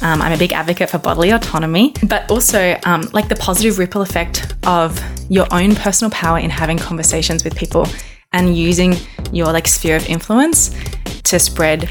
Um, I'm a big advocate for bodily autonomy, but also um, like the positive ripple effect of your own personal power in having conversations with people and using your like sphere of influence to spread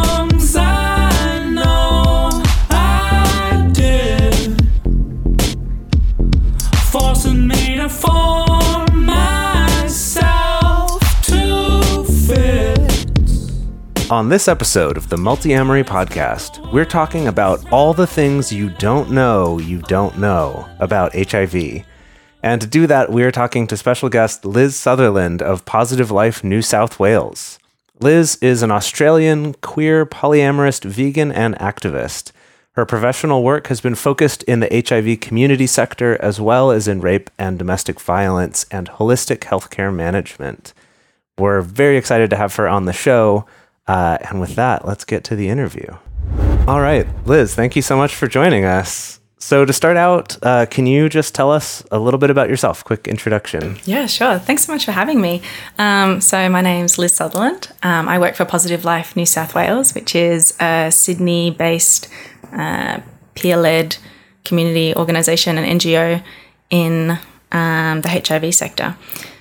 On this episode of the Multiamory Podcast, we're talking about all the things you don't know you don't know about HIV. And to do that, we're talking to special guest Liz Sutherland of Positive Life New South Wales. Liz is an Australian queer polyamorous vegan and activist. Her professional work has been focused in the HIV community sector as well as in rape and domestic violence and holistic healthcare management. We're very excited to have her on the show. Uh, and with that, let's get to the interview. All right, Liz, thank you so much for joining us. So, to start out, uh, can you just tell us a little bit about yourself? Quick introduction. Yeah, sure. Thanks so much for having me. Um, so, my name's Liz Sutherland. Um, I work for Positive Life New South Wales, which is a Sydney based uh, peer led community organisation and NGO in um, the HIV sector.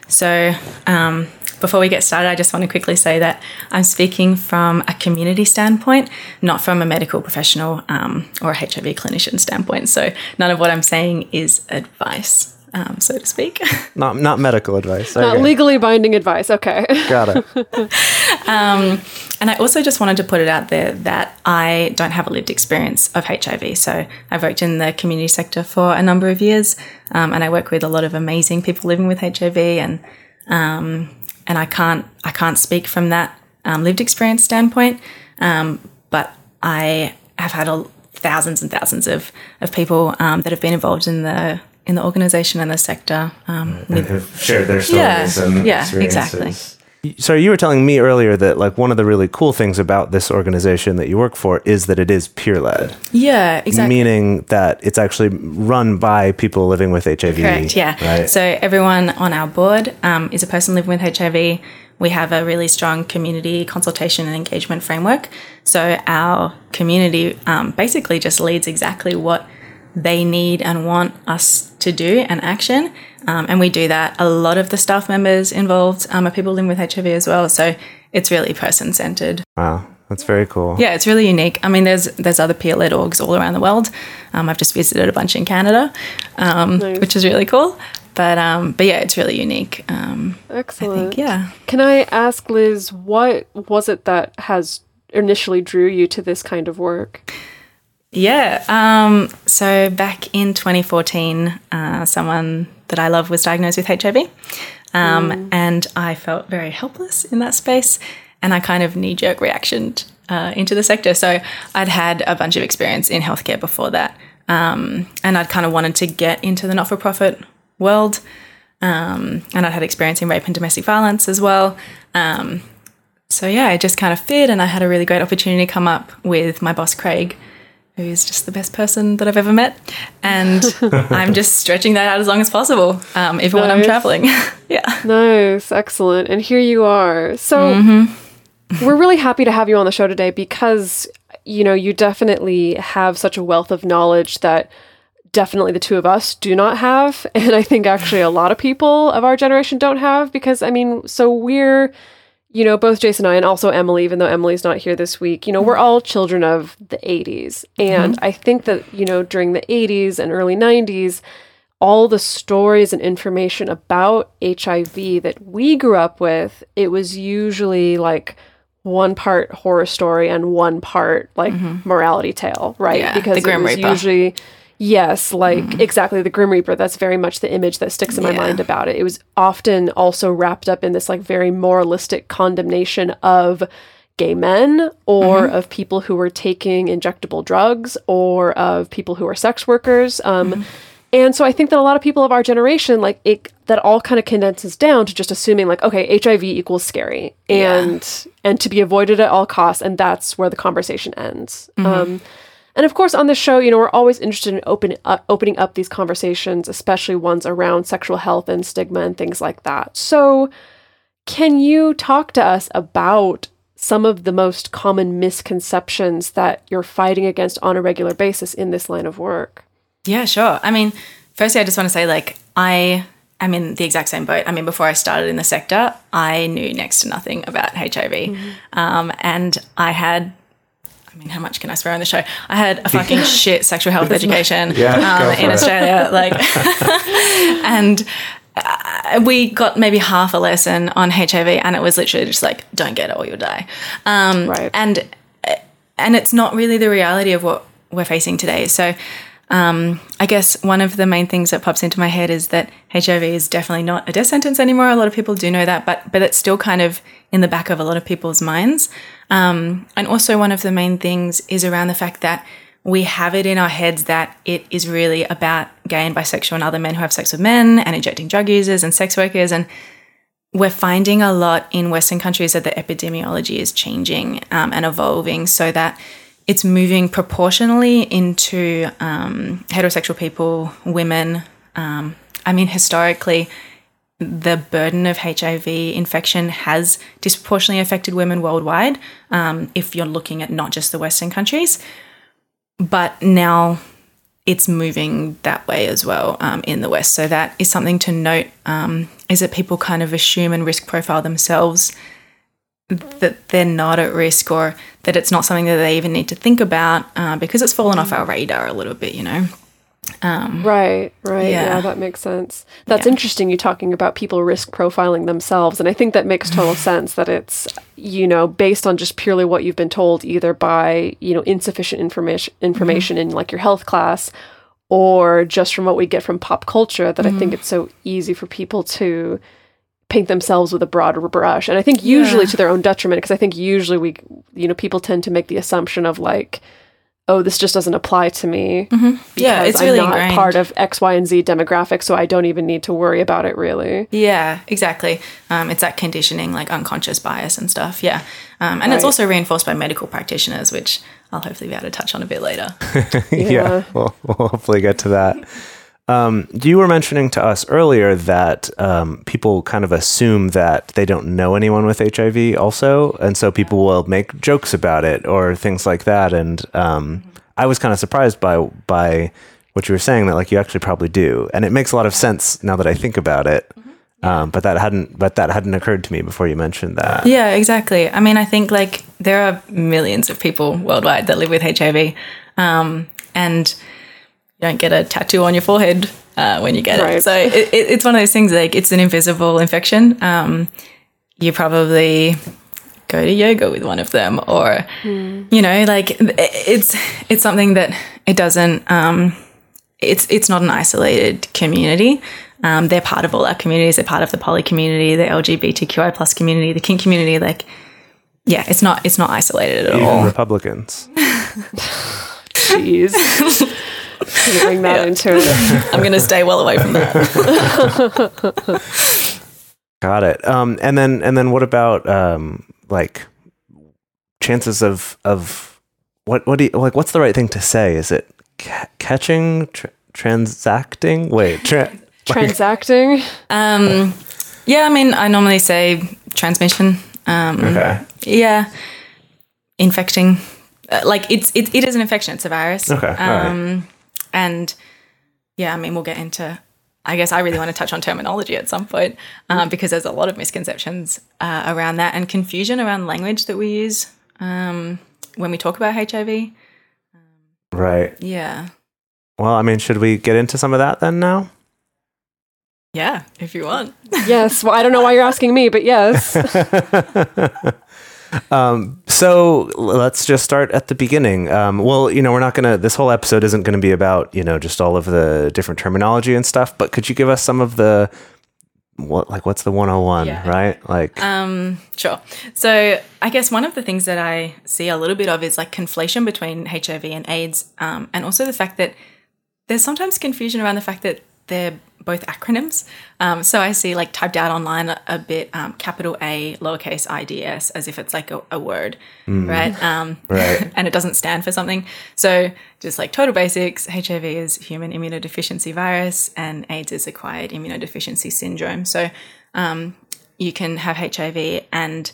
So, um, before we get started, I just want to quickly say that I'm speaking from a community standpoint, not from a medical professional um, or a HIV clinician standpoint. So, none of what I'm saying is advice, um, so to speak. Not not medical advice. Not legally binding advice. Okay. Got it. And I also just wanted to put it out there that I don't have a lived experience of HIV. So I've worked in the community sector for a number of years, um, and I work with a lot of amazing people living with HIV, and um, and I can't I can't speak from that um, lived experience standpoint, um, but I have had a, thousands and thousands of of people um, that have been involved in the in the organisation and the sector. Um, with- have shared their Yeah, stories and yeah, experiences. So you were telling me earlier that like one of the really cool things about this organization that you work for is that it is peer led, yeah, exactly. meaning that it's actually run by people living with HIV. Correct, yeah. Right. So everyone on our board um, is a person living with HIV. We have a really strong community consultation and engagement framework. So our community um, basically just leads exactly what they need and want us to do and action. Um, and we do that. A lot of the staff members involved um, are people living with HIV as well. So it's really person centered. wow, that's very cool. Yeah, it's really unique. I mean, there's there's other peer-led orgs all around the world. Um, I've just visited a bunch in Canada, um, which is really cool. But um, but yeah, it's really unique. Um, I Excellent. think yeah. Can I ask Liz, what was it that has initially drew you to this kind of work? Yeah. Um, so back in 2014, uh, someone that I love was diagnosed with HIV. Um, And I felt very helpless in that space. And I kind of knee jerk reactioned uh, into the sector. So I'd had a bunch of experience in healthcare before that. Um, and I'd kind of wanted to get into the not for profit world. Um, and I'd had experience in rape and domestic violence as well. Um, so yeah, it just kind of fit. And I had a really great opportunity come up with my boss, Craig, who's just the best person that I've ever met. And I'm just stretching that out as long as possible, um, even when I'm traveling. yeah. Nice, excellent. And here you are. So Mm-hmm. we're really happy to have you on the show today because you know, you definitely have such a wealth of knowledge that definitely the two of us do not have and I think actually a lot of people of our generation don't have because I mean, so we're you know, both Jason and I, and also Emily, even though Emily's not here this week, you know, we're all children of the 80s. And mm-hmm. I think that, you know, during the 80s and early 90s, all the stories and information about HIV that we grew up with, it was usually like one part horror story and one part like mm-hmm. morality tale, right? Yeah, because it was Reaper. Uh. usually yes, like exactly the Grim Reaper. That's very much the image that sticks in my Yeah. mind about it. It was often also wrapped up in this like very moralistic condemnation of gay men or of people who were taking injectable drugs or of people who are sex workers. Um, And so I think that a lot of people of our generation, like it, that all kind of condenses down to just assuming like, okay, HIV equals scary and and to be avoided at all costs, and that's where the conversation ends. Um, and of course, on the show, you know, we're always interested in open, uh, opening up these conversations, especially ones around sexual health and stigma and things like that. So, can you talk to us about some of the most common misconceptions that you're fighting against on a regular basis in this line of work? Yeah, sure. I mean, firstly, I just want to say, like, I am in the exact same boat. I mean, before I started in the sector, I knew next to nothing about HIV. Um, and I had, mean, how much can I swear on the show? I had a fucking shit sexual health education Yeah, um, in it. Australia. Like, and uh, we got maybe half a lesson on HIV, and it was literally just like, don't get it or you'll die. Um, Right. And and it's not really the reality of what we're facing today. So, um, I guess one of the main things that pops into my head is that HIV is definitely not a death sentence anymore. A lot of people do know that, but but it's still kind of in the back of a lot of people's minds. Um, and also, one of the main things is around the fact that we have it in our heads that it is really about gay and bisexual and other men who have sex with men and injecting drug users and sex workers and we're finding a lot in Western countries that the epidemiology is changing um, and evolving so that it's moving proportionally into um, heterosexual people, women. Um, I mean, historically, the burden of HIV infection has disproportionately affected women worldwide um, if you're looking at not just the Western countries. But now it's moving that way as well um, in the West. So that is something to note. Um, is that people kind of assume and risk profile themselves that they're not at risk or that it's not something that they even need to think about uh, because it's fallen off our radar a little bit, you know. Um, right, right. Yeah, Yeah. that makes sense. That's Yeah. interesting you talking about people risk profiling themselves. And I think that makes total sense that it's, you know, based on just purely what you've been told, either by, you know, insufficient information mm-hmm. information in like your health class or just from what we get from pop culture that I think mm-hmm. it's so easy for people to paint themselves with a broader brush. And I think usually Yeah. to their own detriment, because I think usually we, you know, people tend to make the assumption of like, oh, this just doesn't apply to me. Yeah, because it's really I'm not ingrained. part of X, Y, and Z demographic, so I don't even need to worry about it really. Yeah, exactly. Um, it's that conditioning, like unconscious bias and stuff. Yeah. Um, and it's also reinforced by medical practitioners, which I'll hopefully be able to touch on a bit later. yeah, Yeah. we'll, we'll hopefully get to that. Um, you were mentioning to us earlier that um, people kind of assume that they don't know anyone with HIV, also, and so people will make jokes about it or things like that. And um, I was kind of surprised by by what you were saying that like you actually probably do, and it makes a lot of sense now that I think about it. Um, but that hadn't but that hadn't occurred to me before you mentioned that. Yeah, exactly. I mean, I think like there are millions of people worldwide that live with HIV, um, and you don't get a tattoo on your forehead uh, when you get Right. it. So it, it, it's one of those things like it's an invisible infection. Um, you probably go to yoga with one of them, or you know, like it's it's something that it doesn't. Um, it's it's not an isolated community. Um, they're part of all our communities. They're part of the poly community, the LGBTQI plus community, the kink community. Like, yeah, it's not it's not isolated at Even all. Republicans. Jeez. Gonna bring that into it. I'm going to stay well away from that. Got it. Um, and then and then what about um, like chances of of what what do you like? What's the right thing to say? Is it ca- catching, tr- transacting? Wait, tra- Transacting. Um, yeah, I mean, I normally say transmission. Um, okay, Yeah, infecting. Uh, like it's it, it is an infection. It's a virus. Okay, all right. And yeah, I mean, we'll get into. I guess I really want to touch on terminology at some point um, because there's a lot of misconceptions uh, around that and confusion around language that we use um, when we talk about HIV. right. Yeah, Well, I mean, should we get into some of that then now? yeah, if you want. Yes. Well, I don't know why you're asking me, but yes. um, so let's just start at the beginning. Um, well, you know, we're not gonna. This whole episode isn't gonna be about you know just all of the different terminology and stuff. But could you give us some of the what like what's the 101, Yeah. right? Like um, Sure. So I guess one of the things that I see a little bit of is like conflation between HIV and AIDS, um, and also the fact that there's sometimes confusion around the fact that they're both acronyms. Um, so I see like typed out online a, a bit um, capital A, lowercase i, d, s, as if it's like a, a word, right? Um, Right. and it doesn't stand for something. So just like total basics, HIV is human immunodeficiency virus, and AIDS is acquired immunodeficiency syndrome. So um, you can have HIV and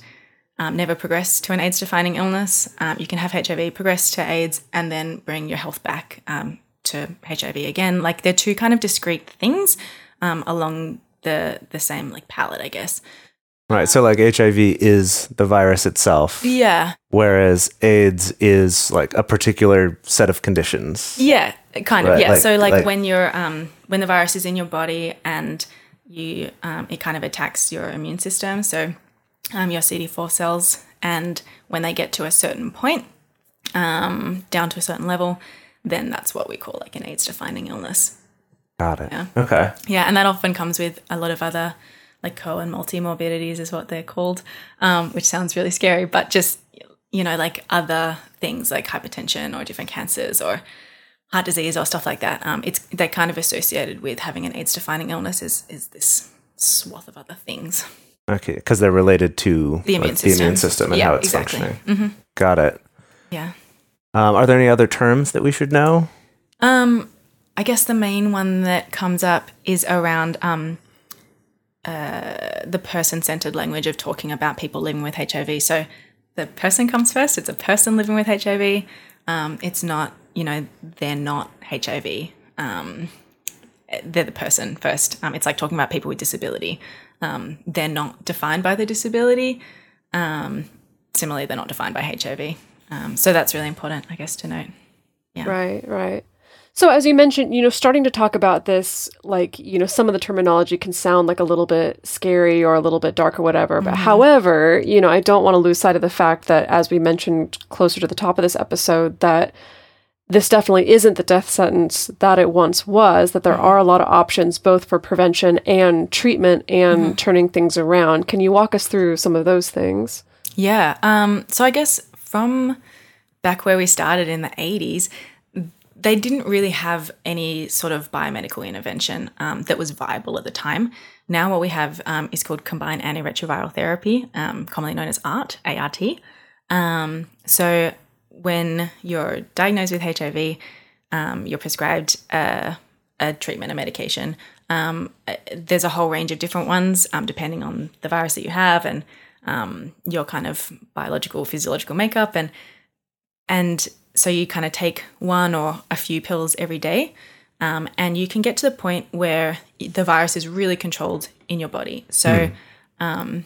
um, never progress to an AIDS defining illness. Um, you can have HIV, progress to AIDS, and then bring your health back um, to HIV again. Like they're two kind of discrete things um, along the the same like palette, I guess. right, so like HIV is the virus itself, Yeah, whereas AIDS is like a particular set of conditions. yeah, kind of. Right, yeah. like- so like, like- when you're um, when the virus is in your body and you um, it kind of attacks your immune system. So um, your CD4 cells, and when they get to a certain point, um, down to a certain level, then that's what we call like an AIDS defining illness. Got it. Yeah. Okay. Yeah, and that often comes with a lot of other like co and multi-morbidities is what they're called, um, which sounds really scary, but just you know like other things like hypertension or different cancers or heart disease or stuff like that. Um, it's they're kind of associated with having an AIDS-defining illness. Is is this swath of other things? Okay, because they're related to The immune like, the immune system. system and Yeah, how it's exactly. Mm-hmm. functioning. Got it. Yeah. Um, are there any other terms that we should know? Um, I guess the main one that comes up is around um, uh, the person centered language of talking about people living with HIV. So the person comes first, it's a person living with HIV. Um, it's not, you know, they're not HIV. Um, they're the person first. Um, it's like talking about people with disability. They're not defined by the disability. Similarly, they're not defined by HIV. Um, so that's really important, I guess, to note. Right, right. So as you mentioned, you know, starting to talk about this, like, you know, some of the terminology can sound like a little bit scary or a little bit dark or whatever. But however, you know, I don't want to lose sight of the fact that as we mentioned closer to the top of this episode, that this definitely isn't the death sentence that it once was, that there are a lot of options both for prevention and treatment and turning things around. Can you walk us through some of those things? Yeah. Um, so I guess from back where we started in the 80s, they didn't really have any sort of biomedical intervention um, that was viable at the time. Now, what we have um, is called combined antiretroviral therapy, um, commonly known as ART, ART. Um, so, when you're diagnosed with HIV, um, you're prescribed a, a treatment, a medication. Um, uh, there's a whole range of different ones depending on the virus that you have and um, your kind of biological, physiological makeup, and and so you kind of take one or a few pills every day, um, and you can get to the point where the virus is really controlled in your body. So um,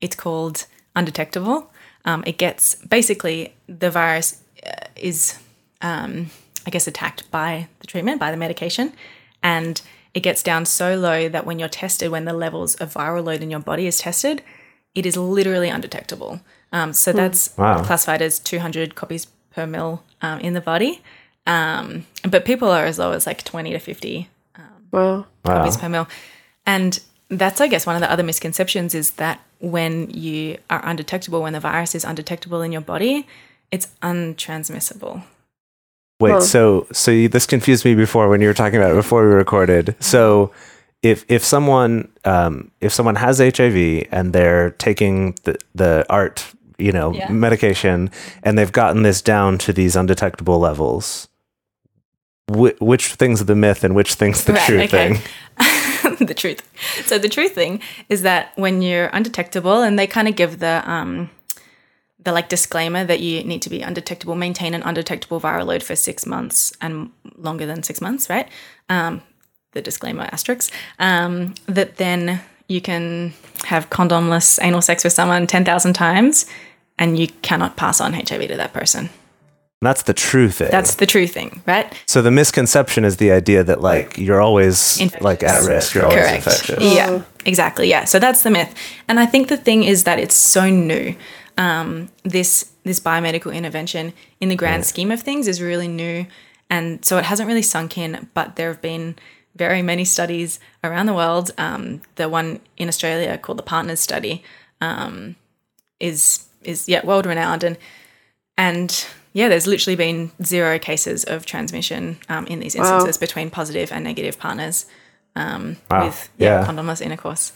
it's called undetectable. Um, it gets basically the virus uh, is, um, I guess, attacked by the treatment, by the medication, and it gets down so low that when you're tested, when the levels of viral load in your body is tested, it is literally undetectable. Um, so that's Wow. classified as 200 copies per mil um, in the body. Um, but people are as low as like 20 to 50 Well, copies per mil. And that's, I guess, one of the other misconceptions is that when you are undetectable, when the virus is undetectable in your body, it's untransmissible. Wait, Huh. so so you, this confused me before when you were talking about it before we recorded. So if if someone um, if someone has HIV and they're taking the the ART you know Yeah. medication and they've gotten this down to these undetectable levels, wh- which things are the myth and which things the Right, true okay. thing? the truth. So the true thing is that when you're undetectable, and they kind of give the um, the like disclaimer that you need to be undetectable, maintain an undetectable viral load for six months and longer than six months, right? Um, the disclaimer asterisk. Um, that then you can have condomless anal sex with someone ten thousand times, and you cannot pass on HIV to that person. That's the true thing. That's the true thing, right? so the misconception is the idea that like you're always Infectious. like at risk. You're always Correct. infectious. Yeah, exactly. Yeah. So that's the myth. And I think the thing is that it's so new. Um, this this biomedical intervention in the grand scheme of things is really new, and so it hasn't really sunk in. But there have been very many studies around the world. Um, the one in Australia called the Partners Study um, is is yeah world renowned and and yeah, there's literally been zero cases of transmission um, in these instances between positive and negative partners um, Wow. with yeah, Yeah. condomless intercourse.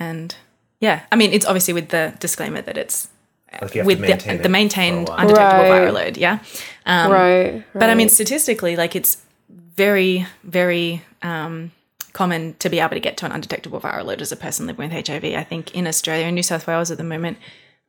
And yeah, I mean, it's obviously with the disclaimer that it's Like with the, it the maintained undetectable Right. viral load. Yeah. Um, right, But I mean, statistically, like it's very, very um, common to be able to get to an undetectable viral load as a person living with HIV. I think in Australia and New South Wales at the moment,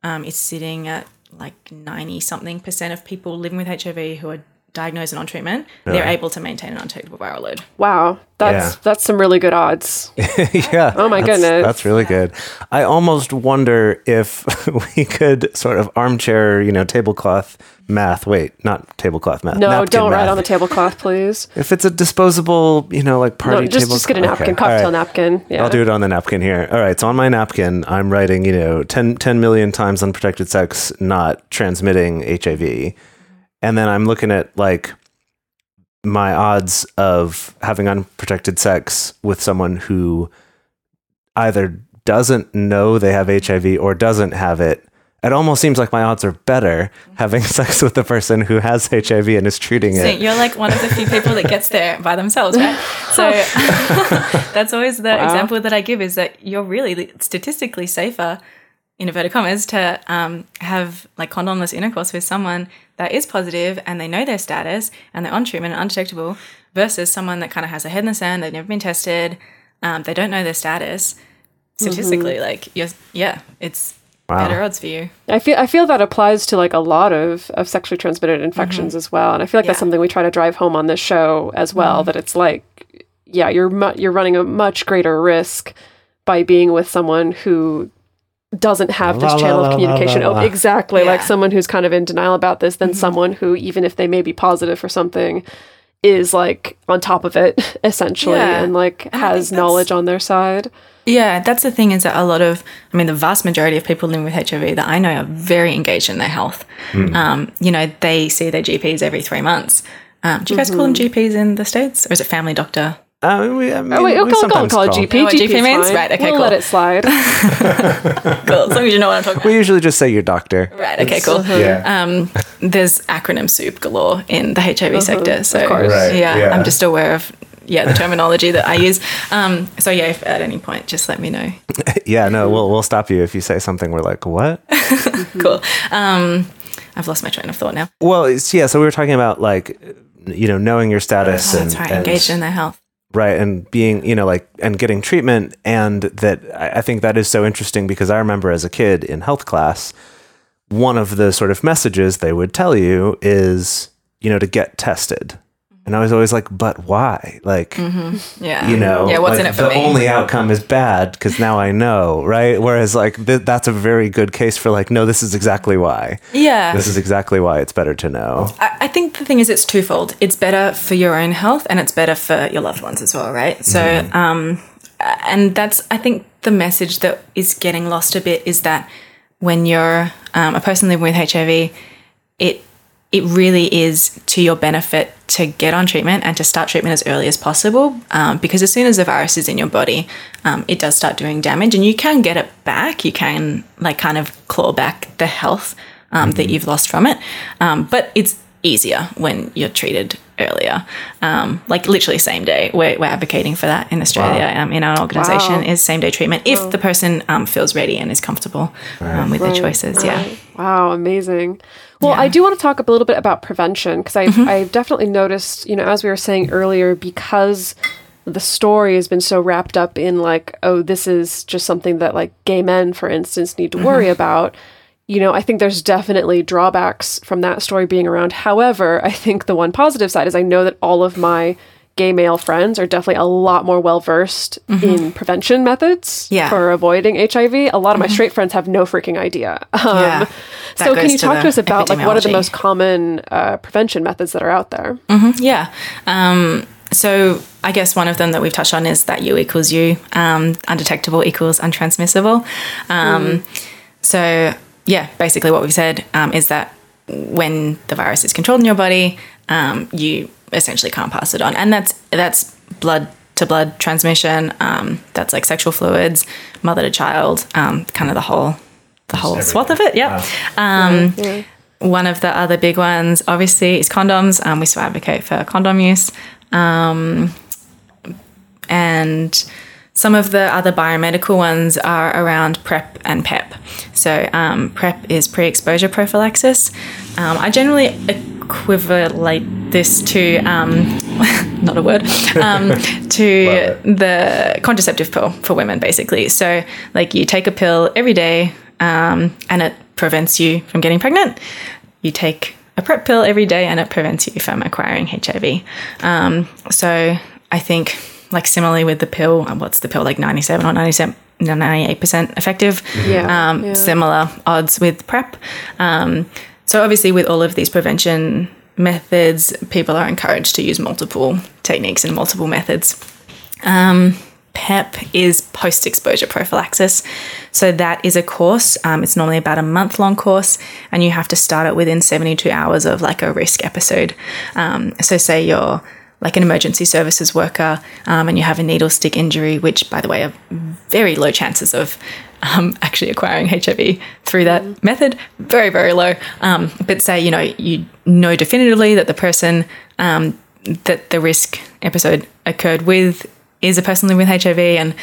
um, it's sitting at like 90 something percent of people living with HIV who are diagnosed and on treatment, they're able to maintain an undetectable viral load. wow, that's Yeah. that's some really good odds. yeah. Oh my that's- goodness. That's really good. I almost wonder if we could sort of armchair, you know, tablecloth math. Wait, not tablecloth math. No, don't write on the tablecloth, please. If it's a disposable, you know, like party No, just table. just get a napkin, all cocktail right. napkin. Yeah. I'll do it on the napkin here. All right. So on my napkin, I'm writing, you know, 10, 10 million times unprotected sex not transmitting HIV. And then I'm looking at like my odds of having unprotected sex with someone who either doesn't know they have HIV or doesn't have it. It almost seems like my odds are better mm-hmm. having sex with the person who has HIV and is treating So it. you're like one of the few people that gets there by themselves, right? So that's always the example that I give is that you're really statistically safer, in inverted commas, to um, have like condomless intercourse with someone that is positive and they know their status and they're on treatment and undetectable versus someone that kind of has a head in the sand, they've never been tested, um, they don't know their status. Statistically, like you're, yeah, it's better odds for you. I feel I feel that applies to like a lot of, of sexually transmitted infections as well, and I feel like that's something we try to drive home on this show as well. That it's like, yeah, you're mu- you're running a much greater risk by being with someone who doesn't have this La, la, channel la, of communication. la, Oh, la. exactly, like someone who's kind of in denial about this than someone who, even if they may be positive for something, is like on top of it essentially Yeah. and like I has knowledge on their side. Yeah, that's the thing is that a lot of, I mean, the vast majority of people living with HIV that I know are very engaged in their health. Um, you know, they see their GPs every three months. Um, do you guys call them GPs in the States or is it family doctor? Uh, we, I mean, Oh wait, we okay, we'll sometimes call it call- GP. know what GP means? fine. Right, okay, we'll cool. let it slide. Cool, as long as you know what I'm talking about. We usually just say your doctor. Right, okay, cool. Yeah. Um, there's acronym soup galore in the HIV sector. So, course. Right, yeah, yeah. I'm just aware of, yeah, the terminology that I use. Um, so, yeah, if at any point, just let me know. yeah, no, we'll we'll stop you if you say something. We're like, what? Cool. Um, I've lost my train of thought now. Well, it's, yeah. So we were talking about like, you know, knowing your status Oh, and, that's right, and- engaged in their health. Right, and being, you know, like, and getting treatment, and that I, think that is so interesting because I remember as a kid in health class, one of the sort of messages they would tell you is, you know, to get tested. And I was always like, but why? Like, Yeah. you know, yeah, what's like, in it for the me? only outcome is bad because now I know, right? Whereas, like, th- that's a very good case for, like, no, this is exactly why. yeah. This is exactly why it's better to know. I, I think the thing is, it's twofold. It's better for your own health, and it's better for your loved ones as well, right? So, um, and that's I think the message that is getting lost a bit is that when you're um, a person living with HIV, it it really is to your benefit to get on treatment and to start treatment as early as possible um, because as soon as the virus is in your body um, it does start doing damage and you can get it back. You can like kind of claw back the health um, that you've lost from it. Um, but it's easier when you're treated earlier. Um, like literally same day. We're, we're advocating for that in australia. Um, in our organization Wow. is same day treatment if the person um, feels ready and is comfortable um, with their choices. Yeah. Wow, amazing. Well, I do want to talk a little bit about prevention because I've, Mm-hmm. I've definitely noticed, you know, as we were saying earlier, because the story has been so wrapped up in like, oh, this is just something that like gay men, for instance, need to worry Mm-hmm. about. You know, I think there's definitely drawbacks from that story being around. However, I think the one positive side is I know that all of my gay male friends are definitely a lot more well versed in prevention methods Mm-hmm. Yeah. Mm-hmm. for avoiding HIV. A lot of my straight friends have no freaking idea. Um, Yeah. So can you to talk to us about like what are the most common uh, prevention methods that are out there? Yeah. Um, so I guess one of them that we've touched on is that U equals U, um, undetectable equals untransmissible. Um, So yeah, basically what we've said um, is that when the virus is controlled in your body, um, you essentially can't pass it on, and that's that's blood to to blood transmission. Um, that's like sexual fluids, mother to child, um, kind of the whole the whole swath of it. Yeah. Um, One of the other big ones, obviously, is condoms. Um, we still advocate for condom use. Um, and some of the other biomedical ones are around PrEP and PEP. So, um, PrEP is pre exposure prophylaxis. Um, I generally equivalate this to, um, not a word, um, to the contraceptive pill for women, basically. So, like, you take a pill every day um, and it prevents you from getting pregnant. You take a PrEP pill every day and it prevents you from acquiring HIV. Um, so, I think, like similarly with the pill, uh, what's the pill like ninety seven or 97, 98 percent effective? Yeah, Um, yeah. Similar odds with PrEP. Um, so obviously, with all of these prevention methods, people are encouraged to use multiple techniques and multiple methods. Um, PEP is post exposure prophylaxis. So, that is a course. Um, it's normally about a month long course, and you have to start it within 72 hours of like a risk episode. Um, so, say you're like an emergency services worker um, and you have a needle stick injury, which, by the way, are very low chances of um, actually acquiring HIV through that method. Very, very low. Um, but say, you know, you know definitively that the person um, that the risk episode occurred with is a person living with HIV and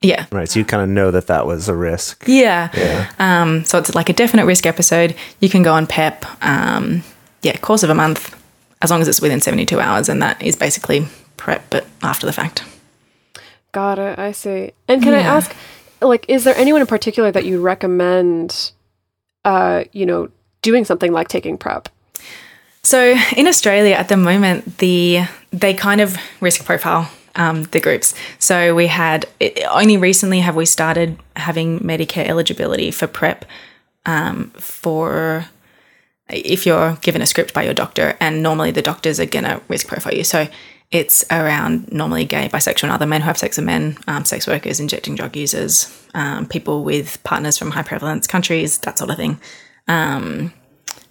yeah. Right. So you kind of know that that was a risk. Yeah. Um, so it's like a definite risk episode. You can go on PEP, um, yeah, course of a month, as long as it's within 72 hours. And that is basically PrEP, but after the fact. Got it. I see. And can I ask, like, is there anyone in particular that you recommend, uh, you know, doing something like taking PrEP? So in Australia at the moment, the they kind of risk profile um, the groups. So we had it, only recently have we started having Medicare eligibility for PrEP um, for if you're given a script by your doctor, and normally the doctors are gonna risk profile you. So it's around normally gay, bisexual, and other men who have sex with men, um, sex workers, injecting drug users, um, people with partners from high prevalence countries, that sort of thing.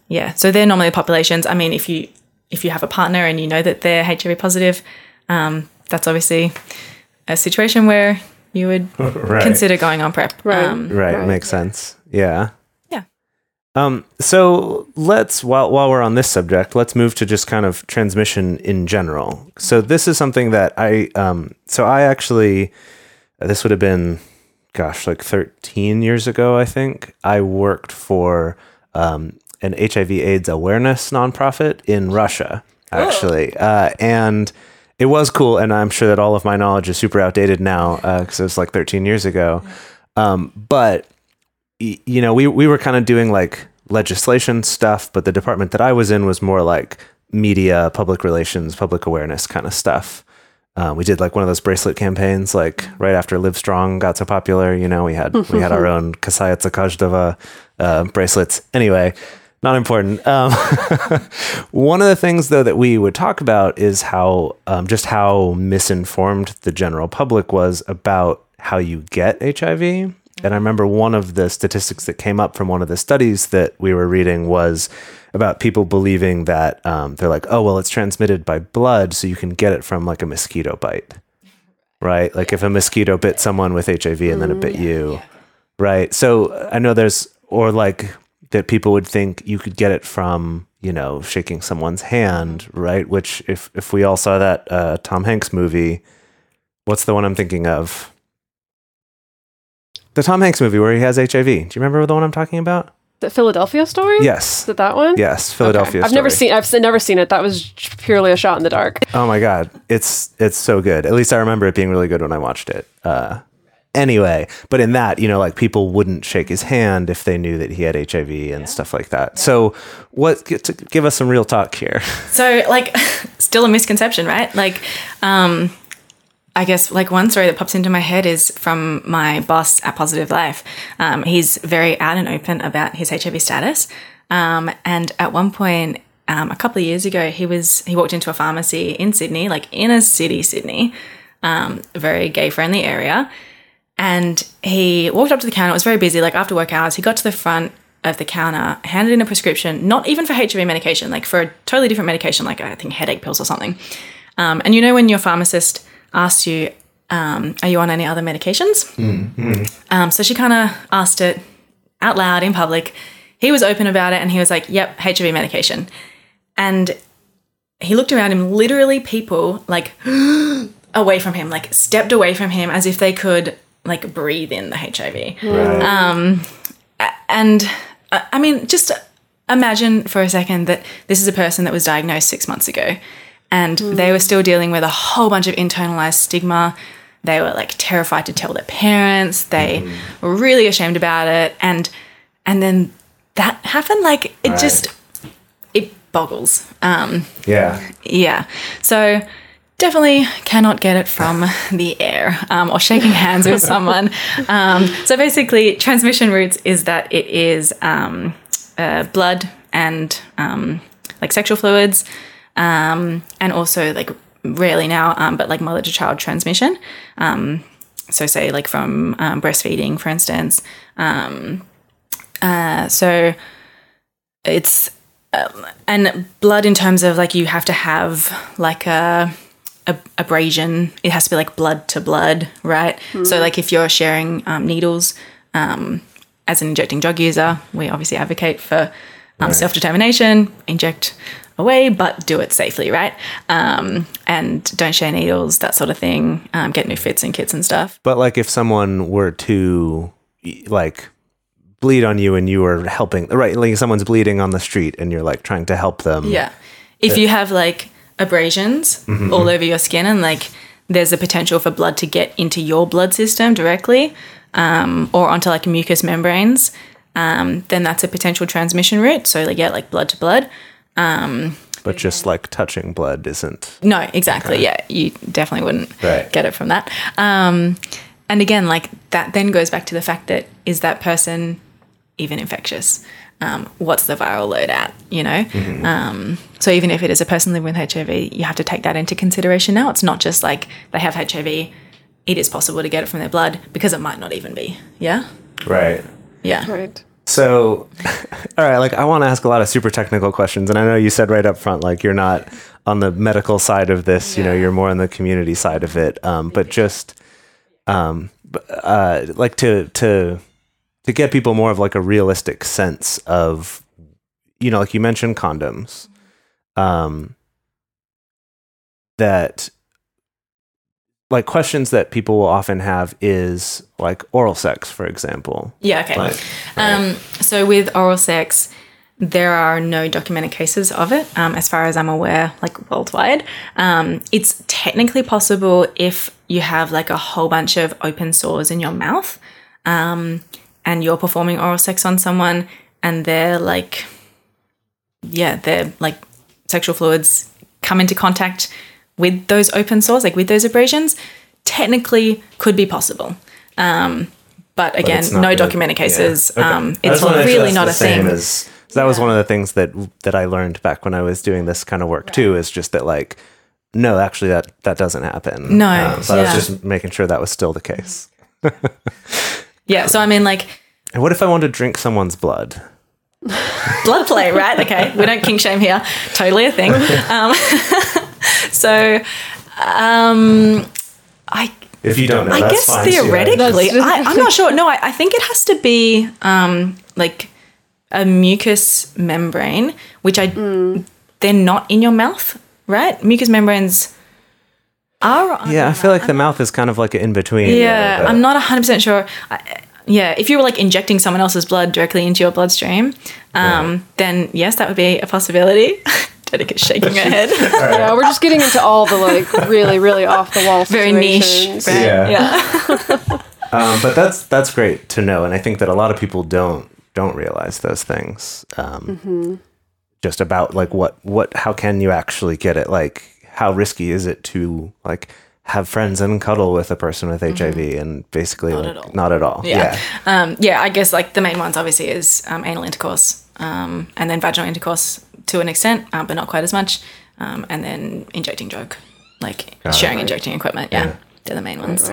Yeah, so they're normally the populations. I mean, if you if you have a partner and you know that they're HIV positive, um, that's obviously a situation where you would Right. consider going on PrEP. Right. Um, Right, Right. makes sense. Yeah. Um, so let's while while we're on this subject, let's move to just kind of transmission in general. So this is something that I um so I actually this would have been gosh, like 13 years ago, I think. I worked for um an HIV AIDS awareness nonprofit in Russia, actually. Uh, and it was cool, and I'm sure that all of my knowledge is super outdated now because it was like 13 years ago. Um, but you know, we we were kind of doing like legislation stuff, but the department that I was in was more like media, public relations, public awareness kind of stuff. Uh, we did like one of those bracelet campaigns, like right after Live Strong got so popular. You know, we had we had our own Kasayatsa Kajdava uh, bracelets. Anyway, not important. Um, one of the things though that we would talk about is how um, just how misinformed the general public was about how you get HIV. And I remember one of the statistics that came up from one of the studies that we were reading was about people believing that um, they're like, oh, well, it's transmitted by blood, so you can get it from like a mosquito bite, right? Like if a mosquito bit someone with HIV and then it bit you, right? So I know there's, or like that people would think you could get it from, you know, shaking someone's hand, right? Which if if we all saw that uh, Tom Hanks movie, what's the one I'm thinking of? The Tom Hanks movie where he has HIV. Do you remember the one I'm talking about? The Philadelphia story? Yes. Is it that one? Yes, Okay. Philadelphia. I've never seen. I've never seen it. That was purely a shot in the dark. Oh my god, it's it's so good. At least I remember it being really good when I watched it. Uh, anyway, but in that, you know, like people wouldn't shake his hand if they knew that he had HIV and stuff like that. So, what g- to give us some real talk here? So, like, still a misconception, right? Like, um, I guess like one story that pops into my head is from my boss at Positive Life. Um, he's very out and open about his HIV status. Um, and at one point, um, a couple of years ago, he was he walked into a pharmacy in Sydney, like inner city Sydney, um, very gay friendly area. And he walked up to the counter. It was very busy, like after work hours. He got to the front of the counter, handed in a prescription, not even for HIV medication, like for a totally different medication, like I think headache pills or something. Um, and you know when your pharmacist asked you, um, "Are you on any other medications?" Um, so she kind of asked it out loud in public. He was open about it, and he was like, "Yep, HIV medication." And he looked around him. Literally, people like away from him, like stepped away from him as if they could like breathe in the HIV Right. and uh, I mean, just imagine for a second that this is a person that was diagnosed six months ago, and they were still dealing with a whole bunch of internalized stigma. They were like terrified to tell their parents. They were really ashamed about it, and and then that happened. Like it Right. just it boggles. Um, yeah. yeah. So definitely cannot get it from the air um, or shaking hands with someone. Um, so basically, transmission routes is that it is um, uh, blood and um, like sexual fluids, um, and also like rarely now, um, but like mother to child transmission. Um, so say like from um, breastfeeding, for instance. Um, uh, so it's and blood in terms of like you have to have like a, a abrasion it has to be like blood to blood right so like if you're sharing um, needles um, as an injecting drug user we obviously advocate for um, self-determination inject away but do it safely right um, and don't share needles that sort of thing um, get new fits and kits and stuff But like if someone were to like bleed on you and you were helping right like someone's bleeding on the street and you're like trying to help them. Yeah. If you have like abrasions all over your skin and like there's a potential for blood to get into your blood system directly um, or onto like mucous membranes, um, then that's a potential transmission route. So like, yeah, like blood to blood. But just like touching blood isn't No, exactly. Yeah, you definitely wouldn't Right. get it from that. Um, and again, like that then goes back to the fact that is that person even infectious? Um, what's the viral load at? You know. Um, so even if it is a person living with HIV, you have to take that into consideration. Now it's not just like they have HIV. It is possible to get it from their blood because it might not even be. Yeah. right. Yeah. Right. So, all right, like I want to ask a lot of super technical questions, and I know you said right up front, like you're not on the medical side of this. You know, you're more on the community side of it. Um, but just, um, uh, like to to to get people more of like a realistic sense of, you know, like you mentioned condoms, um, that like questions that people will often have is like oral sex, for example. Yeah. Okay. Like, Um, so with oral sex, there are no documented cases of it, um, as far as I'm aware, like worldwide. Um, it's technically possible if you have like a whole bunch of open sores in your mouth, um, and you're performing oral sex on someone, and they're like, yeah, they're like sexual fluids come into contact with those open sores, like with those abrasions. Technically, could be possible. Um, but again, not no good. documented Yeah. cases. Okay. Um, it's just wanna make sure really not a thing. as- so that was one of the things that that I learned back when I was doing this kind of work too. Is just that like, no, actually that that doesn't happen. Um, No, so I was just making sure that was still the case. yeah. So I mean, like And what if I want to drink someone's blood? blood play, right? Okay, we don't kink shame here. Totally a thing. Um, so, um, I If you don't know, I that's guess fine, theoretically, That's- I, I'm not sure. No, I, I think it has to be um, like a mucus membrane, which I they're not in your mouth, right? Mucus membranes are. on Yeah, I feel mouth. like the mouth is kind of like an in between. Yeah, I'm not 100% sure. I, yeah, if you were like injecting someone else's blood directly into your bloodstream, um, then yes, that would be a possibility. Dedeker's shaking her head. Yeah, we're just getting into all the like really, really off the wall Very niche. Right? Yeah. yeah. Um, but that's that's great to know, and I think that a lot of people don't don't realize those things. Um, Mm-hmm. Just about like what what how can you actually get it? Like how risky is it to like have friends and cuddle with a person with HIV and basically Not like, at all. not at all. Yeah. Um, yeah, I guess like the main ones obviously is um, anal intercourse um, and then vaginal intercourse to an extent, um, but not quite as much. Um, and then injecting drug, like sharing right. injecting equipment. Yeah. Yeah. They're the main ones.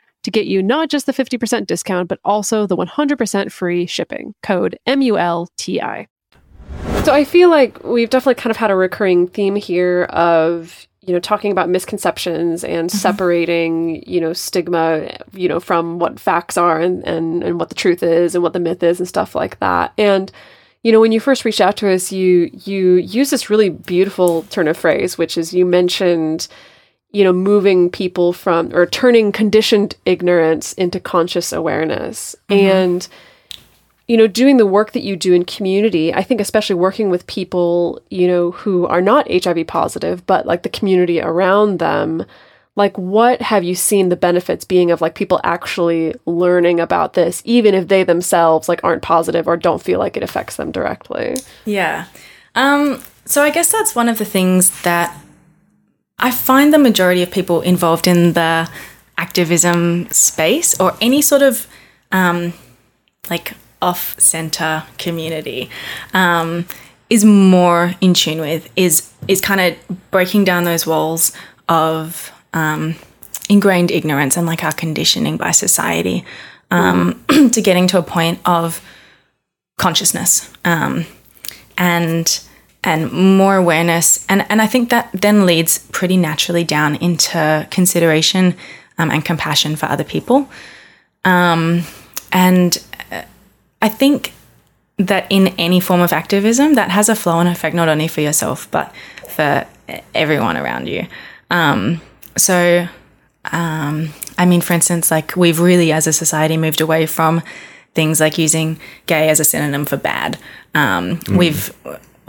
to get you not just the 50% discount, but also the 100% free shipping. Code M U L T I. So I feel like we've definitely kind of had a recurring theme here of you know talking about misconceptions and mm-hmm. separating you know stigma you know from what facts are and, and and what the truth is and what the myth is and stuff like that and you know when you first reached out to us you you use this really beautiful turn of phrase which is you mentioned you know moving people from or turning conditioned ignorance into conscious awareness and you know, doing the work that you do in community, I think especially working with people, you know, who are not HIV positive, but like the community around them, like what have you seen the benefits being of like people actually learning about this, even if they themselves like aren't positive or don't feel like it affects them directly? Yeah. Um, so I guess that's one of the things that I find the majority of people involved in the activism space or any sort of um, like off center community um, is more in tune with is is kind of breaking down those walls of um, ingrained ignorance and like our conditioning by society um, to getting to a point of consciousness um, and and more awareness and and I think that then leads pretty naturally down into consideration um, and compassion for other people. Um, and uh, I think that in any form of activism that has a flow on effect not only for yourself but for everyone around you. Um, so um, I mean, for instance, like we've really, as a society, moved away from things like using gay as a synonym for bad. Um, We've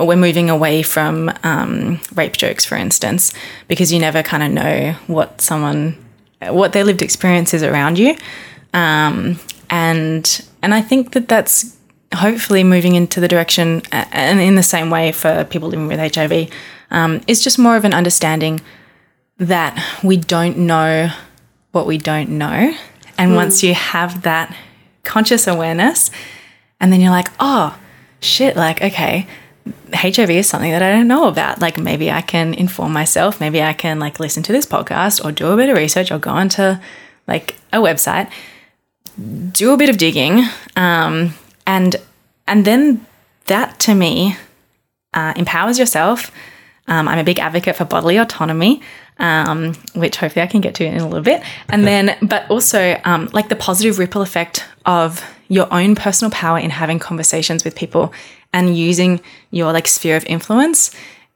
we're moving away from um, rape jokes, for instance, because you never kind of know what someone, what their lived experience is around you, um, and and I think that that's hopefully moving into the direction, and in the same way for people living with HIV, um, is just more of an understanding that we don't know what we don't know. And once you have that conscious awareness, and then you're like, oh, shit, like, okay, HIV is something that I don't know about. Like, maybe I can inform myself. Maybe I can, like, listen to this podcast or do a bit of research or go onto, like, a website, do a bit of digging. Um, and, and then that to me uh, empowers yourself. Um, I'm a big advocate for bodily autonomy, um, which hopefully I can get to in a little bit. And then, but also um, like the positive ripple effect of your own personal power in having conversations with people and using your like sphere of influence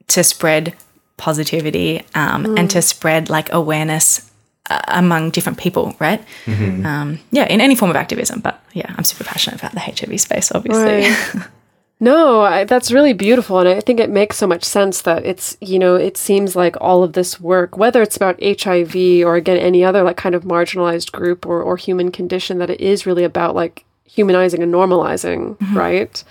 to spread positivity um, and to spread like awareness uh, among different people, right? Um, yeah, in any form of activism. But yeah, I'm super passionate about the HIV space, obviously. Right. No, I, that's really beautiful. And I think it makes so much sense that it's, you know, it seems like all of this work, whether it's about HIV or again, any other like kind of marginalized group or, or human condition, that it is really about like humanizing and normalizing, right?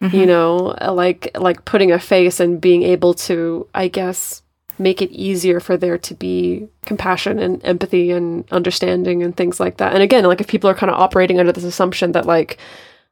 You mm-hmm. know, uh, like, like putting a face and being able to, I guess, make it easier for there to be compassion and empathy and understanding and things like that. And again, like if people are kind of operating under this assumption that like,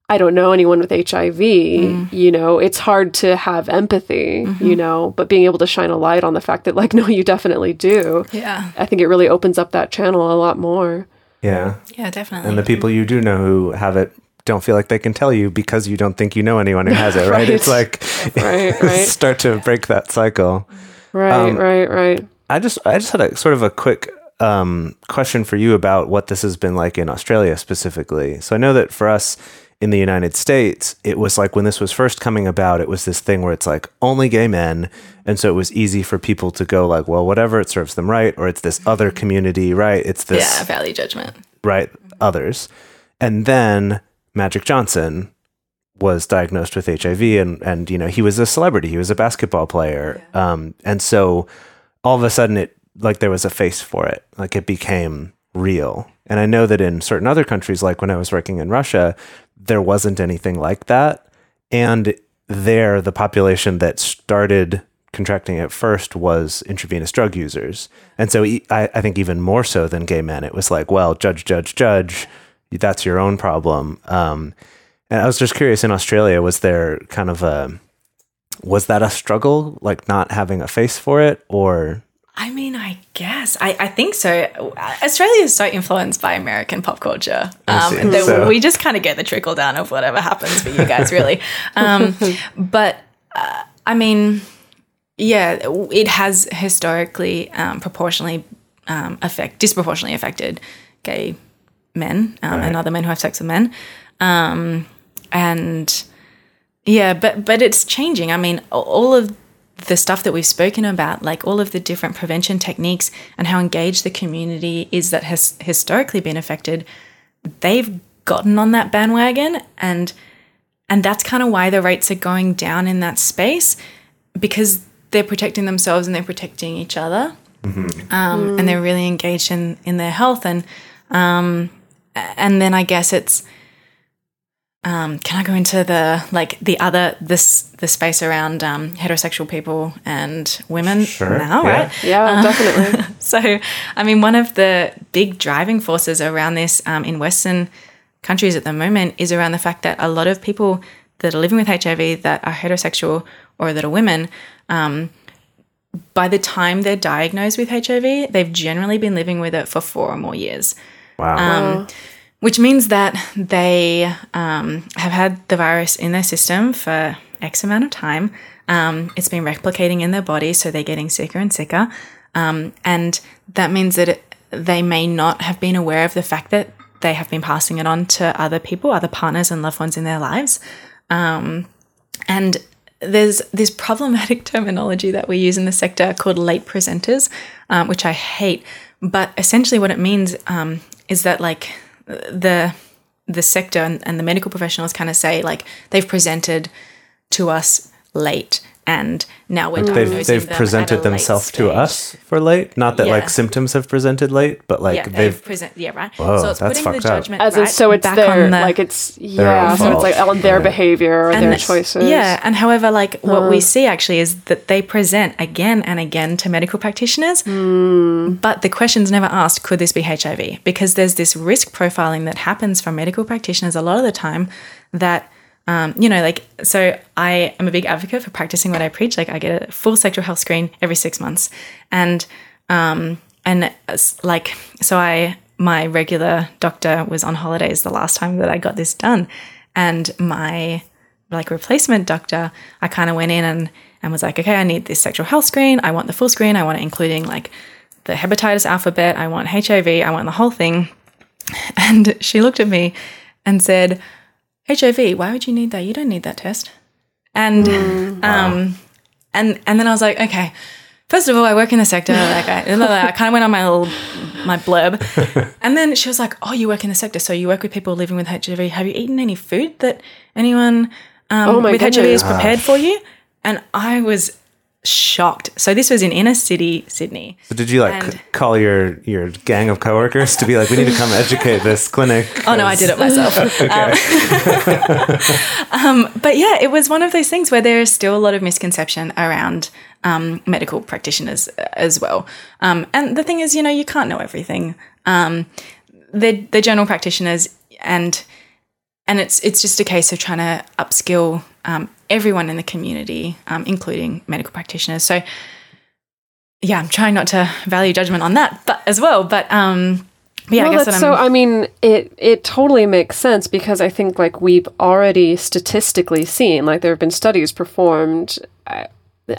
I don't know anyone with HIV, mm. you know, it's hard to have empathy, you mm-hmm. know, but being able to shine a light on the fact that, like, no, you definitely do. yeah, I think it really opens up that channel a lot more. Yeah. yeah, definitely. And the people you do know who have it don't feel like they can tell you because you don't think you know anyone who has it, right? Right. It's like Right, right. start to break that cycle. Right, Um, right, right. I just I just had a sort of a quick um, question for you about what this has been like in Australia specifically. So I know that for us in the United States, it was like when this was first coming about, it was this thing where it's like only gay men, and so it was easy for people to go like, well, whatever, it serves them right, or it's this other community, right? It's this yeah, value judgment. right others, and then Magic Johnson was diagnosed with HIV, and and you know he was a celebrity, he was a basketball player, um, and so all of a sudden it like there was a face for it, like it became real. And I know that in certain other countries, like when I was working in Russia, there wasn't anything like that, and there the population that started contracting it first was intravenous drug users. And so I think even more so than gay men, it was like, well, judge, judge, judge, that's your own problem. Um, and I was just curious in Australia, was there kind of a, was that a struggle, like not having a face for it or? I mean, I guess I, I think so. Australia is so influenced by American pop culture um, that So- we just kind of get the trickle down of whatever happens for you guys, really. Um, but uh, I mean, yeah, it has historically um, proportionally um, affect disproportionately affected gay men um, and other men who have sex with men, um, and yeah, but but it's changing. I mean, all of the stuff that we've spoken about, like all of the different prevention techniques and how engaged the community is that has historically been affected, they've gotten on that bandwagon. And and that's kind of why the rates are going down in that space because they're protecting themselves and they're protecting each other. Um, and they're really engaged in in their health. And um, and then I guess it's um, can I go into the like the other this the space around um, heterosexual people and women Sure, now, yeah. right? Yeah, definitely. So, I mean, one of the big driving forces around this um, in Western countries at the moment is around the fact that a lot of people that are living with HIV that are heterosexual or that are women, um, by the time they're diagnosed with HIV, they've generally been living with it for four or more years Wow. which means that they um, have had the virus in their system for X amount of time. Um, it's been replicating in their body, so they're getting sicker and sicker. Um, and that means that it, they may not have been aware of the fact that they have been passing it on to other people, other partners and loved ones in their lives. Um, and there's this problematic terminology that we use in the sector called late presenters, um, which I hate. But essentially, what it means um, is that like the the sector and, and the medical professionals kind of say like they've presented to us late, and now we're they've diagnosing they've them presented at a late themselves to us for late. Not that Yeah. like symptoms have presented late, but like yeah, they've, they've present. Yeah, right. Whoa, so it's that's putting the fucked up. judgment As in, right so it's back their, on the, like it's, yeah, so it's like fault. on their behavior or their choices. Yeah, and however, like what we uh. see actually is that they present again and again to medical practitioners, hmm. but the question's never asked, could this be HIV? Because there's this risk profiling that happens from medical practitioners a lot of the time that. Um, you know, like, so I am a big advocate for practicing what I preach. Like, I get a full sexual health screen every six months. And, um, and like, so I, my regular doctor was on holidays the last time that I got this done. And my, like replacement doctor, I kind of went in and, and was like, okay, I need this sexual health screen. I want the full screen. I want it including like the hepatitis alphabet. I want HIV. I want the whole thing. And she looked at me and said, HIV, why would you need that? You don't need that test. And um and and then I was like, okay, first of all, I work in the sector. Like I, I kind of went on my little my blurb, and then she was like, "Oh, you work in the sector, so you work with people living with HIV. Have you eaten any food that anyone um, Oh my with HIV goodness. has prepared for you?" And I was shocked. So this was in inner city Sydney. So did you like c- call your your gang of coworkers to be like, we need to come educate this clinic? Oh no, I did it myself. um, um, but yeah, it was one of those things where there is still a lot of misconception around um, medical practitioners uh, as well. Um, and the thing is, you know, you can't know everything. Um, they're, they're general practitioners, and and it's it's just a case of trying to upskill um, everyone in the community, um, including medical practitioners. So yeah, I'm trying not to value judgment on that, but as well. But um, yeah, I well, guess that's that I'm, so. I mean, it it totally makes sense because I think like we've already statistically seen like there have been studies performed. I,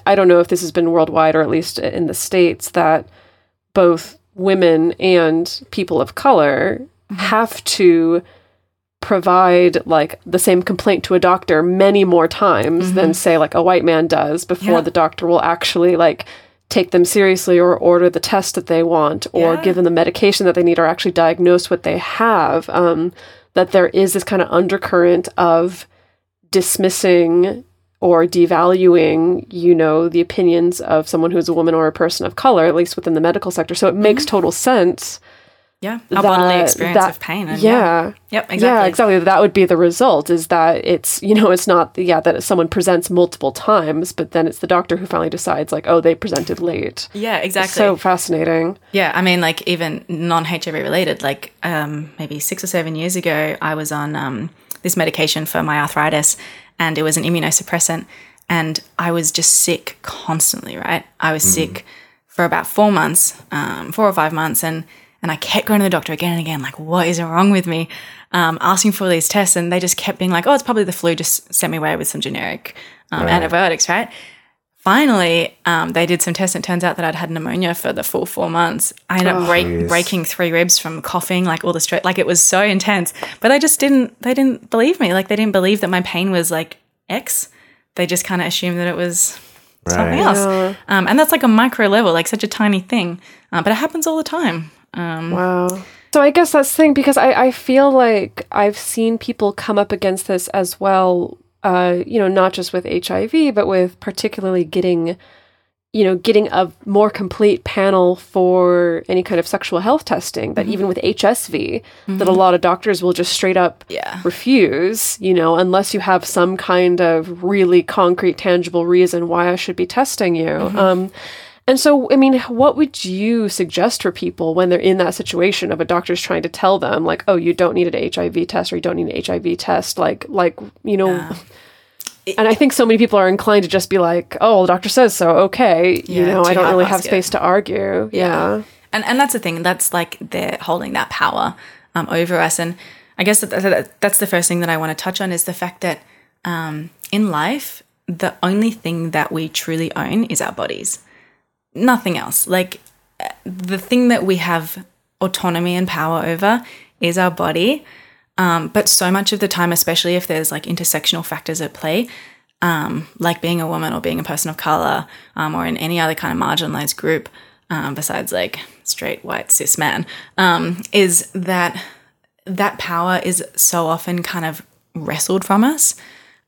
I don't know if this has been worldwide or at least in the states that both women and people of color have to provide like the same complaint to a doctor many more times than say like a white man does before Yeah. the doctor will actually like take them seriously or order the test that they want or Yeah. give them the medication that they need or actually diagnose what they have um, that there is this kind of undercurrent of dismissing or devaluing you know the opinions of someone who's a woman or a person of color at least within the medical sector so it makes total sense yeah, our bodily experience that- of pain. And yeah. Yep, Yeah, exactly. exactly. That would be the result is that it's, you know, it's not, yeah, that someone presents multiple times, but then it's the doctor who finally decides, like, oh, they presented late. Yeah, exactly. So fascinating. yeah, I mean, like even non-HIV related, like um, maybe six or seven years ago, I was on um, this medication for my arthritis, and it was an immunosuppressant, and I was just sick constantly. Right, I was sick for about four months, um, four or five months, and and I kept going to the doctor again and again, like, what is wrong with me? Um, asking for these tests, and they just kept being like, oh, it's probably the flu. Just sent me away with some generic um, antibiotics, right? Finally, um, they did some tests, and it turns out that I'd had pneumonia for the full four months. I ended up break, breaking three ribs from coughing, like all the stress. like it was so intense. But they just didn't, they didn't believe me. Like they didn't believe that my pain was like X. They just kind of assumed that it was something Right. else. Um, and that's like a micro level, like such a tiny thing. Uh, but it happens all the time. Um, Wow. So I guess that's the thing because I, I feel like I've seen people come up against this as well, uh, you know, not just with HIV, but with particularly getting, you know, getting a more complete panel for any kind of sexual health testing, that even with HSV, that a lot of doctors will just straight up Yeah. refuse, you know, unless you have some kind of really concrete, tangible reason why I should be testing you. Um, and so, I mean, what would you suggest for people when they're in that situation of a doctor's trying to tell them, like, oh, you don't need an HIV test or you don't need an HIV test, like, like you know. And I think so many people are inclined to just be like, "Oh, well, the doctor says so. Okay, you know, I don't really have space to argue." Yeah, And and that's the thing. That's like they're holding that power um, over us. And I guess that, that, that's the first thing that I want to touch on is the fact that um, in life, the only thing that we truly own is our bodies. Nothing else. Like the thing that we have autonomy and power over is our body. Um, but so much of the time, especially if there's like intersectional factors at play, um, like being a woman or being a person of color um, or in any other kind of marginalized group, um, besides like straight white cis man, um, is that that power is so often kind of wrestled from us.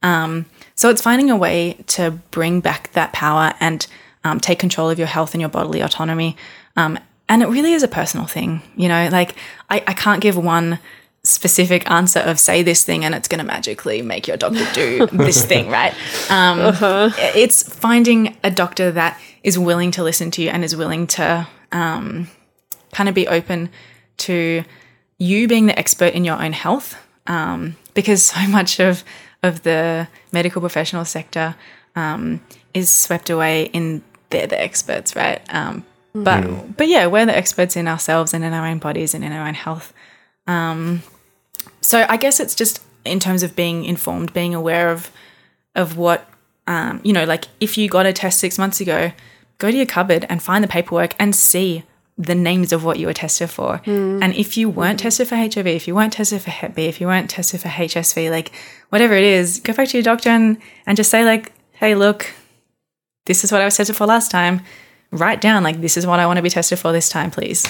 Um, so it's finding a way to bring back that power and um, take control of your health and your bodily autonomy. Um, and it really is a personal thing, you know. Like I, I can't give one specific answer of say this thing and it's going to magically make your doctor do this thing, right? Um, It's finding a doctor that is willing to listen to you and is willing to um, kind of be open to you being the expert in your own health, um, because so much of of the medical professional sector um, is swept away in they're the experts, right? Um, but but yeah, we're the experts in ourselves and in our own bodies and in our own health. Um, so I guess it's just in terms of being informed, being aware of of what um, you know, like if you got a test six months ago, go to your cupboard and find the paperwork and see the names of what you were tested for. And if you weren't tested for HIV, if you weren't tested for Hep B, if you weren't tested for HSV, like whatever it is, go back to your doctor and, and just say like, hey, look, this is what I was tested for last time. write down like this is what I want to be tested for this time, please.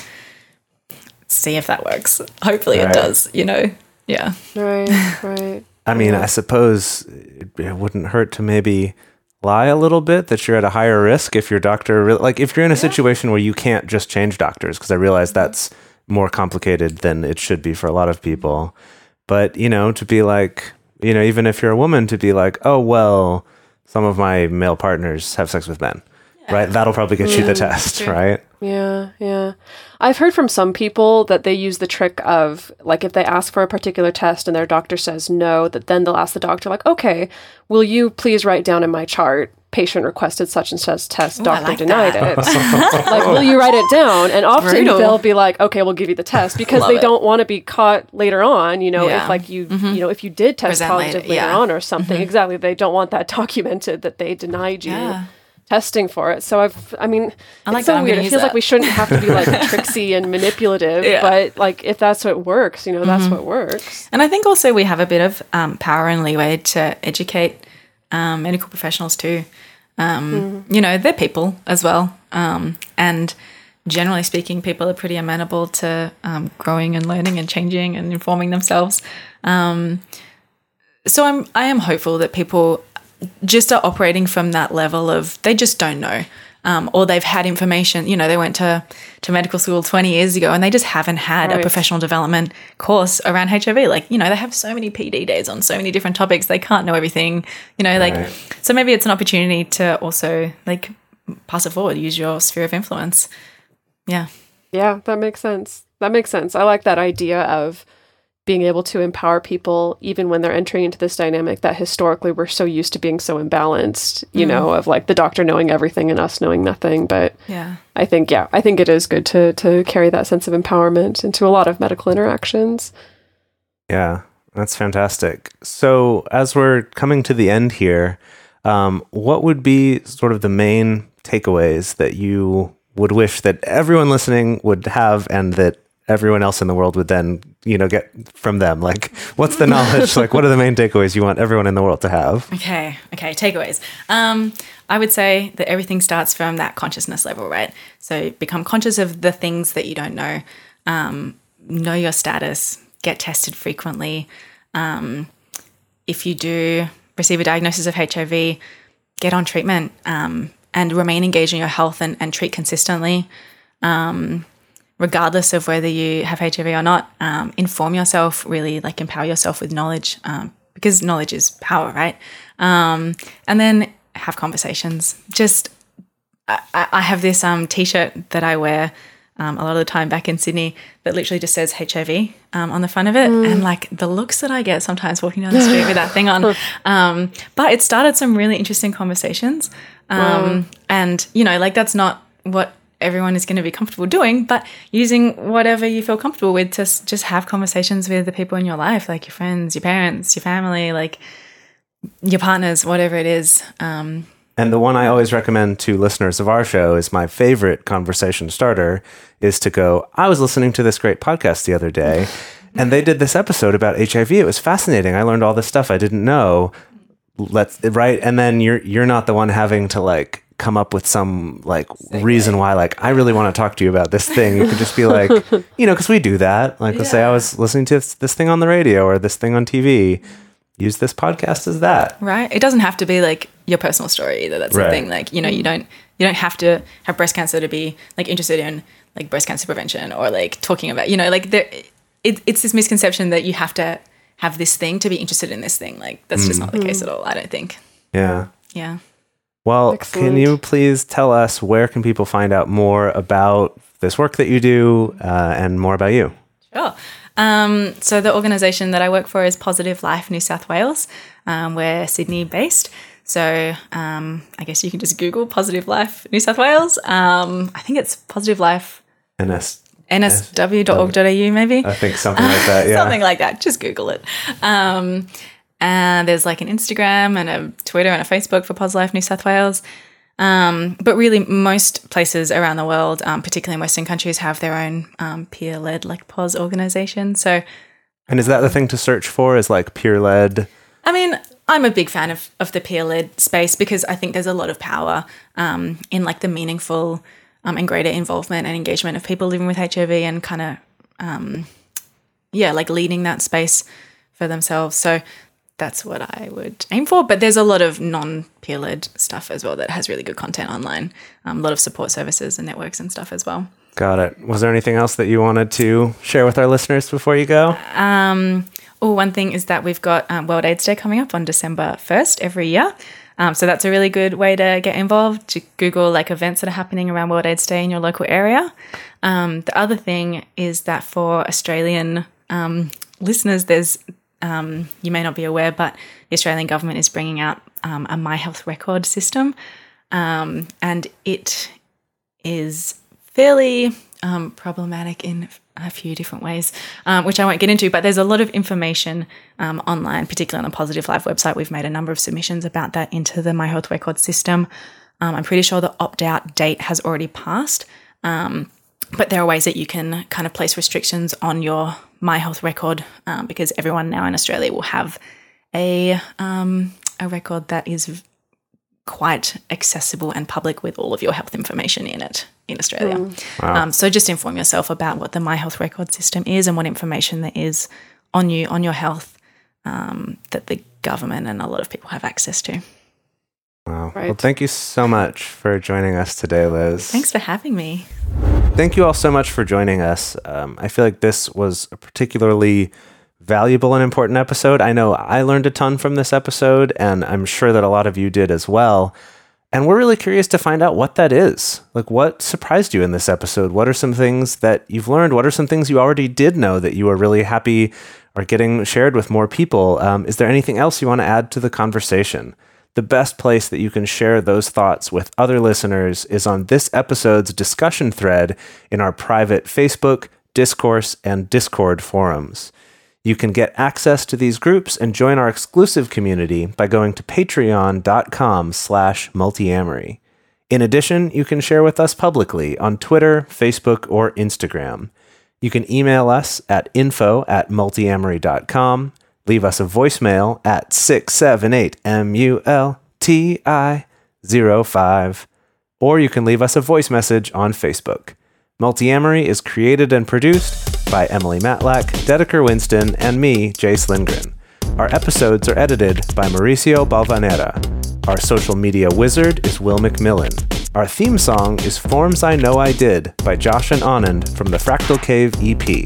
See if that works. Hopefully Right. it does. You know. Yeah. Right, right. I mean, I suppose it, it wouldn't hurt to maybe lie a little bit that you're at a higher risk if your doctor really, like if you're in a situation where you can't just change doctors because I realize mm-hmm. that's more complicated than it should be for a lot of people. But, you know, to be like, you know, even if you're a woman to be like, "Oh, well, some of my male partners have sex with men." Right? That'll probably get you the mm, test, right? Yeah, yeah. I've heard from some people that they use the trick of like if they ask for a particular test and their doctor says no, that then they'll ask the doctor like, "Okay, will you please write down in my chart patient requested such and such test, I doctor like denied that. it." like, will you write it down? And often Brutal. they'll be like, "Okay, we'll give you the test" because they it. don't want to be caught later on, you know, Yeah. Mm-hmm. if like you you know, if you did test Present positive later, later yeah. Mm-hmm. on or something. Exactly. They don't want that documented that they denied you Yeah. testing for it. So I've, I mean, I like it's that. so I'm weird. gonna It use feels like we shouldn't have to be like tricksy and manipulative, Yeah. but like if that's what works, you know, that's Mm-hmm. what works. And I think also we have a bit of um, power and leeway to educate um, medical professionals too. Um, You know, they're people as well. Um, and generally speaking, people are pretty amenable to um, growing and learning and changing and informing themselves. Um, so I'm I am hopeful that people just are operating from that level of they just don't know. Um, or they've had information, you know, they went to, to medical school 20 years ago and they just haven't had a professional development course around HIV. Like, you know, they have so many PD days on so many different topics, they can't know everything, you know, like, Right. so maybe it's an opportunity to also like pass it forward, use your sphere of influence. Yeah. Yeah, that makes sense. That makes sense. I like that idea of being able to empower people even when they're entering into this dynamic that historically we're so used to being so imbalanced, you know, of like the doctor knowing everything and us knowing nothing. But Yeah. I think, yeah, I think it is good to to carry that sense of empowerment into a lot of medical interactions. Yeah, that's fantastic. So, as we're coming to the end here, um, what would be sort of the main takeaways that you would wish that everyone listening would have and that everyone else in the world would then, you know, get from them? Like, what's the knowledge? like, what are the main takeaways you want everyone in the world to have? Okay, okay, takeaways. Um, I would say that everything starts from that consciousness level, right? So become conscious of the things that you don't know, um, know your status, get tested frequently. Um, if you do receive a diagnosis of HIV, get on treatment um, and remain engaged in your health and, and treat consistently. Um, regardless of whether you have HIV or not, um, inform yourself, really like empower yourself with knowledge um, because knowledge is power, right? Um, and then have conversations. Just, I, I have this um, t shirt that I wear um, a lot of the time back in Sydney that literally just says HIV um, on the front of it. And like the looks that I get sometimes walking down the street with that thing on. Um, but it started some really interesting conversations. Um, And, you know, like that's not what everyone is going to be comfortable doing, but using whatever you feel comfortable with to just have conversations with the people in your life, like your friends, your parents, your family, like your partners, whatever it is. Um, And the one I always recommend to listeners of our show is my favorite conversation starter is to go, I was listening to this great podcast the other day and they did this episode about HIV. It was fascinating. I learned all this stuff I didn't know. Let's right and then you're you're not the one having to like come up with some like reason why like I really want to talk to you about this thing. You could just be like, you know, cuz we do that. Like let's say I was listening to this, this thing on the radio or this thing on TV. Use this podcast as that. right? It doesn't have to be like your personal story either. That's Right. the thing. Like, you know, you don't you don't have to have breast cancer to be like interested in like breast cancer prevention or like talking about, you know, like there it, it's this misconception that you have to have this thing to be interested in this thing. Like that's just mm. not the case mm. at all, I don't think. Yeah. Yeah. Well, Excellent. can you please tell us where can people find out more about this work that you do uh, and more about you? Sure. Um, so the organisation that I work for is Positive Life New South Wales. Um, we're Sydney based. So um, I guess you can just Google Positive Life New South Wales. Um, I think it's Positive Life NS, nsw.org.au maybe. I think something like that. Yeah. Something like that. Just Google it. Um, and there's like an Instagram and a Twitter and a Facebook for Pos Life New South Wales. Um, but really, most places around the world, um, particularly in Western countries, have their own um, peer-led like POS organization. So and is that the thing to search for? Is like peer led? I mean, I'm a big fan of, of the peer led space because I think there's a lot of power um, in like the meaningful um, and greater involvement and engagement of people living with HIV and kind of, um, yeah, like leading that space for themselves. So that's what I would aim for. But there's a lot of non peer led stuff as well that has really good content online, um, a lot of support services and networks and stuff as well. Got it. Was there anything else that you wanted to share with our listeners before you go? Um, oh, one thing is that we've got um, World AIDS Day coming up on December 1st every year. Um, so that's a really good way to get involved. To Google like events that are happening around World AIDS Day in your local area. Um, the other thing is that for Australian um, listeners, there's um, you may not be aware, but the Australian government is bringing out um, a My Health record system, um, and it is fairly um, problematic in a few different ways, um, which I won't get into. But there's a lot of information um, online, particularly on the Positive Life website. We've made a number of submissions about that into the My Health record system. I'm pretty sure the opt out date has already passed. Um, but there are ways that you can kind of place restrictions on your My Health record um, because everyone now in Australia will have a um, a record that is quite accessible and public with all of your health information in it in Australia. Um, so just inform yourself about what the My Health record system is and what information there is on you on your health um, that the government and a lot of people have access to. Wow. Well, thank you so much for joining us today, Liz. Thanks for having me. Thank you all so much for joining us. Um, I feel like this was a particularly valuable and important episode. I know I learned a ton from this episode, and I'm sure that a lot of you did as well. And we're really curious to find out what that is. Like, what surprised you in this episode? What are some things that you've learned? What are some things you already did know that you are really happy are getting shared with more people? Um, is there anything else you want to add to the conversation? The best place that you can share those thoughts with other listeners is on this episode's discussion thread in our private Facebook, Discourse, and Discord forums. You can get access to these groups and join our exclusive community by going to patreon.com slash multiamory. In addition, you can share with us publicly on Twitter, Facebook, or Instagram. You can email us at info at multiamory.com, leave us a voicemail at 678-MULTI-05, or you can leave us a voice message on Facebook. Multiamory is created and produced by Emily Matlack, Dedeker Winston, and me, Jase Lindgren. Our episodes are edited by Mauricio Balvanera. Our social media wizard is Will McMillan. Our theme song is Forms I Know I Did by Josh and Anand from the Fractal Cave EP.